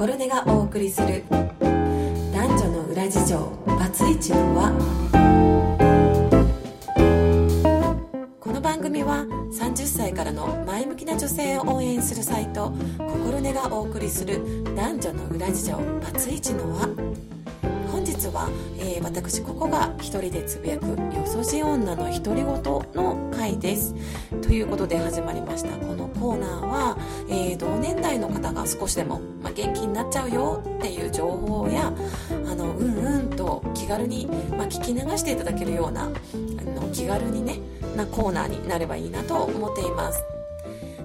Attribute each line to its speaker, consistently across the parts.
Speaker 1: 心根がお送りする。男女の裏事情。バツイチの輪。この番組は30歳からの前向きな女性を応援するサイト心根がお送りする男女の裏事情。バツイチの輪。本日は、えー、私ここが一人でつぶやくよそじ女の独り言の回です。ということで始まりました。このコーナーは、えー、同年代の方が少しでも、まあ、元気になっちゃうよっていう情報やあのうんうんと気軽に、まあ、聞き流していただけるようなあの気軽にねなコーナーになればいいなと思っています。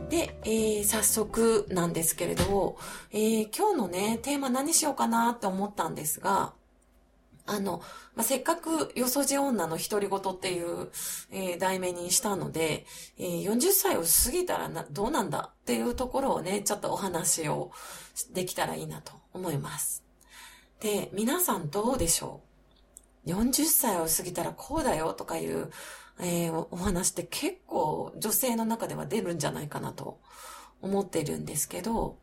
Speaker 1: で、えー、早速なんですけれど、えー、今日のね、テーマ何しようかなって思ったんですが、あの、まあ、せっかくよそじ女の独り言っていう、えー、題名にしたので、えー、40歳を過ぎたらな、どうなんだ？っていうところをね、ちょっとお話をできたらいいなと思います。で、皆さんどうでしょう ?40 歳を過ぎたらこうだよとかいう、えー、お話って結構女性の中では出るんじゃないかなと思ってるんですけど、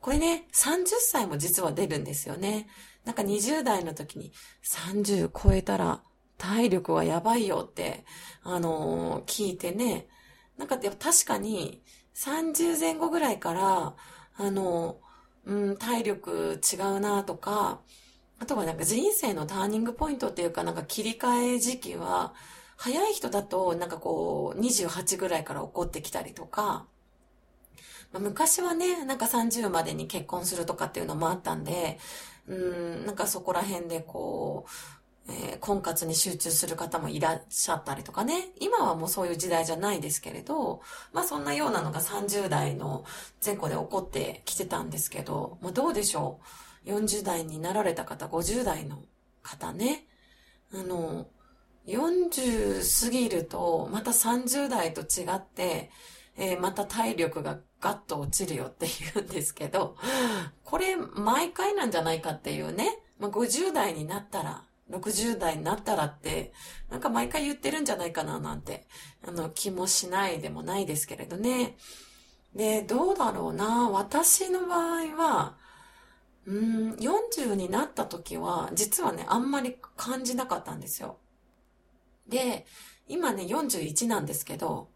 Speaker 1: これね、30歳も実は出るんですよね。なんか20代の時に30超えたら体力はやばいよって、あのー、聞いてね、なんか確かに30前後ぐらいから、あのー、うん、体力違うなとか、あとはなんか人生のターニングポイントっていうかなんか切り替え時期は、早い人だとなんかこう28ぐらいから起こってきたりとか、昔はね、なんか30までに結婚するとかっていうのもあったんで、うん、なんかそこら辺でこう、えー、婚活に集中する方もいらっしゃったりとかね。今はもうそういう時代じゃないですけれど、まあそんなようなのが30代の前後で起こってきてたんですけど、まあどうでしょう？40代になられた方、50代の方ね。あの、40過ぎると、また30代と違って、えー、また体力がガッと落ちるよって言うんですけど、これ毎回なんじゃないかっていうね、まあ、50代になったら、60代になったらって、なんか毎回言ってるんじゃないかななんて、あの、気もしないでもないですけれどね。で、どうだろうな。私の場合は、うん、40になった時は、実はね、あんまり感じなかったんですよ。で、今ね、41なんですけど、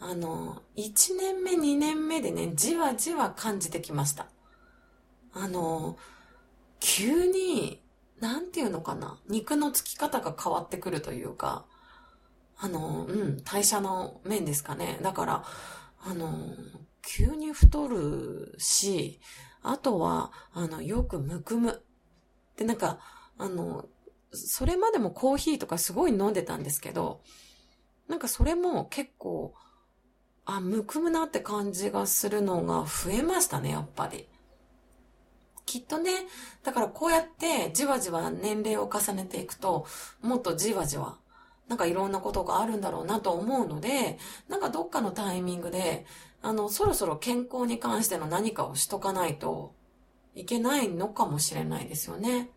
Speaker 1: あの、1年目、2年目でね、じわじわ感じてきました。あの、急に、なんていうのかな、肉のつき方が変わってくるというか、あの、うん、代謝の面ですかね。だから、あの、急に太るし、あとは、あの、よくむくむ。で、なんか、あの、それまでもコーヒーとかすごい飲んでたんですけど、なんかそれも結構、あ、むくむなって感じがするのが増えましたね、やっぱり。きっとね、だからこうやってじわじわ年齢を重ねていくと、もっとじわじわ、なんかいろんなことがあるんだろうなと思うので、なんかどっかのタイミングで、あの、そろそろ健康に関しての何かをしとかないといけないのかもしれないですよね。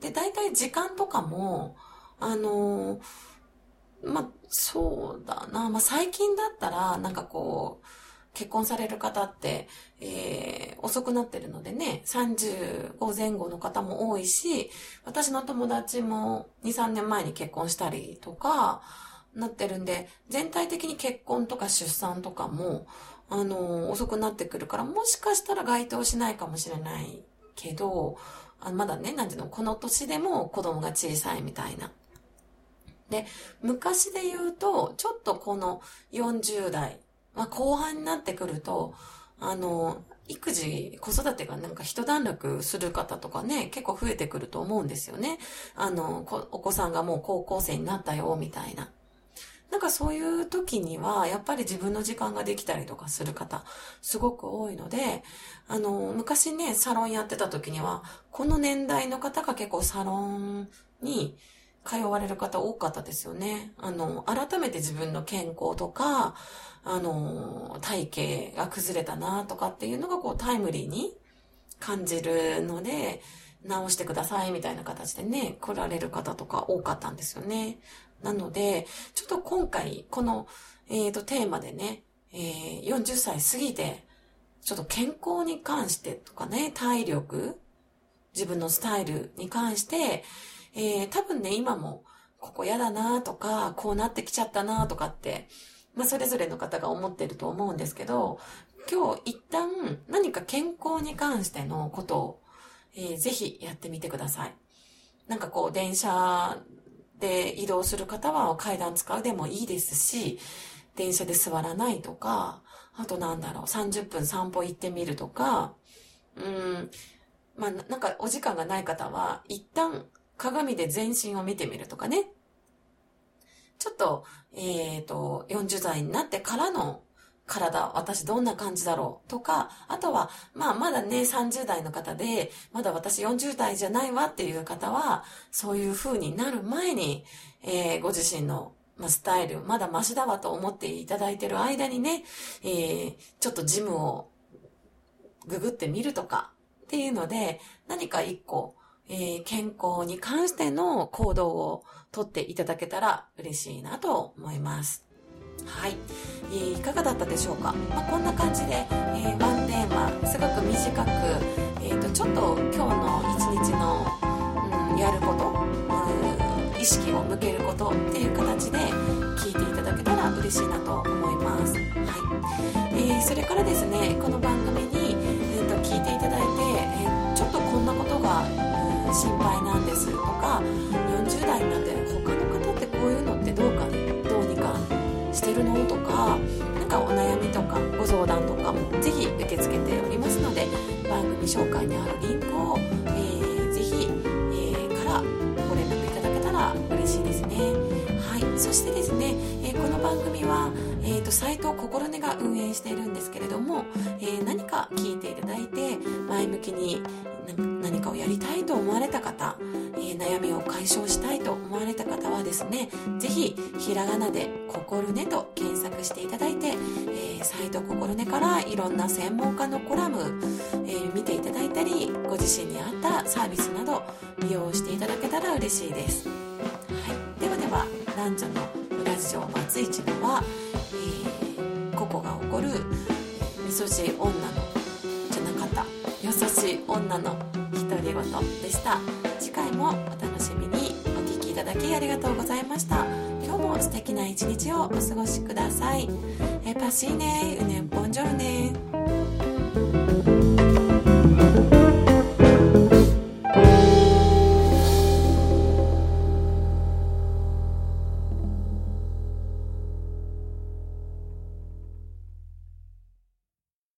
Speaker 1: で、大体時間とかも、あのーまあ、そうだな。まあ、最近だったら、なんかこう、結婚される方って、えー、遅くなってるのでね、35前後の方も多いし、私の友達も2、3年前に結婚したりとか、なってるんで、全体的に結婚とか出産とかも、あのー、遅くなってくるから、もしかしたら該当しないかもしれないけど、あまだね、なんていうの、この年でも子供が小さいみたいな。で、昔で言うと、ちょっとこの40代、まあ、後半になってくると、あの、育児、子育てがなんか一段落する方とかね、結構増えてくると思うんですよね。あの、お子さんがもう高校生になったよ、みたいな。なんかそういう時には、やっぱり自分の時間ができたりとかする方、すごく多いので、あの、昔ね、サロンやってた時には、この年代の方が結構サロンに、通われる方多かったですよね。あの、改めて自分の健康とか、あの、体型が崩れたなとかっていうのがこうタイムリーに感じるので、直してくださいみたいな形でね、来られる方とか多かったんですよね。なので、ちょっと今回、この、えっ、ー、と、テーマでね、えー、40歳過ぎて、ちょっと健康に関してとかね、体力、自分のスタイルに関して、えー、多分ね、今も、ここ嫌だなとか、こうなってきちゃったなとかって、まあ、それぞれの方が思ってると思うんですけど、今日一旦何か健康に関してのことを、えー、ぜひやってみてください。なんかこう、電車で移動する方は階段使うでもいいですし、電車で座らないとか、あとなんだろう、30分散歩行ってみるとか、うん、まあ、なんかお時間がない方は、一旦鏡で全身を見てみるとかね。ちょっと、えっ、ー、と、40代になってからの体、私どんな感じだろうとか、あとは、まあまだね、30代の方で、まだ私40代じゃないわっていう方は、そういう風になる前に、えー、ご自身の、ま、スタイル、まだマシだわと思っていただいてる間にね、えー、ちょっとジムをググってみるとかっていうので、何か一個、えー、健康に関しての行動をとっていただけたら嬉しいなと思います。はい、えー、いかがだったでしょうか、まあ、こんな感じで、えー、ワンテーマすごく短く、えーと、ちょっと今日の一日の、うん、やること、うん、意識を向けることっていう形で聞いていただけたら嬉しいなと思います、はい。えー、それからですねこの番ご相談とかもぜひ受け付けておりますので番組紹介にあるリンクを、えー、ぜひ、えー、からご連絡いただけたら嬉しいですね。はい。そしてですね、えー、この番組は、えーと、サイト心根が運営しているんですけれども、えー、何か聞いていただいて前向きに何かをやりたいと思われた方、えー、悩みを解消したいと思われた方はですね、ぜひ、ひらがなで、心ねと検索していただいて、えー、サイト心ねからいろんな専門家のコラム、えー、見ていただいたり、ご自身に合ったサービスなど利用していただけたら嬉しいです。はい。ではでは、男女のラジオバツイチのは、えー、個々が起こる、みそ汁女の、じゃなかった、優しい女の独り言でした。次回もお楽しみに。お聴きいただきありがとうございました。今日も素敵な一日をお過ごしください。えパシーネー、うねんぽんじょるね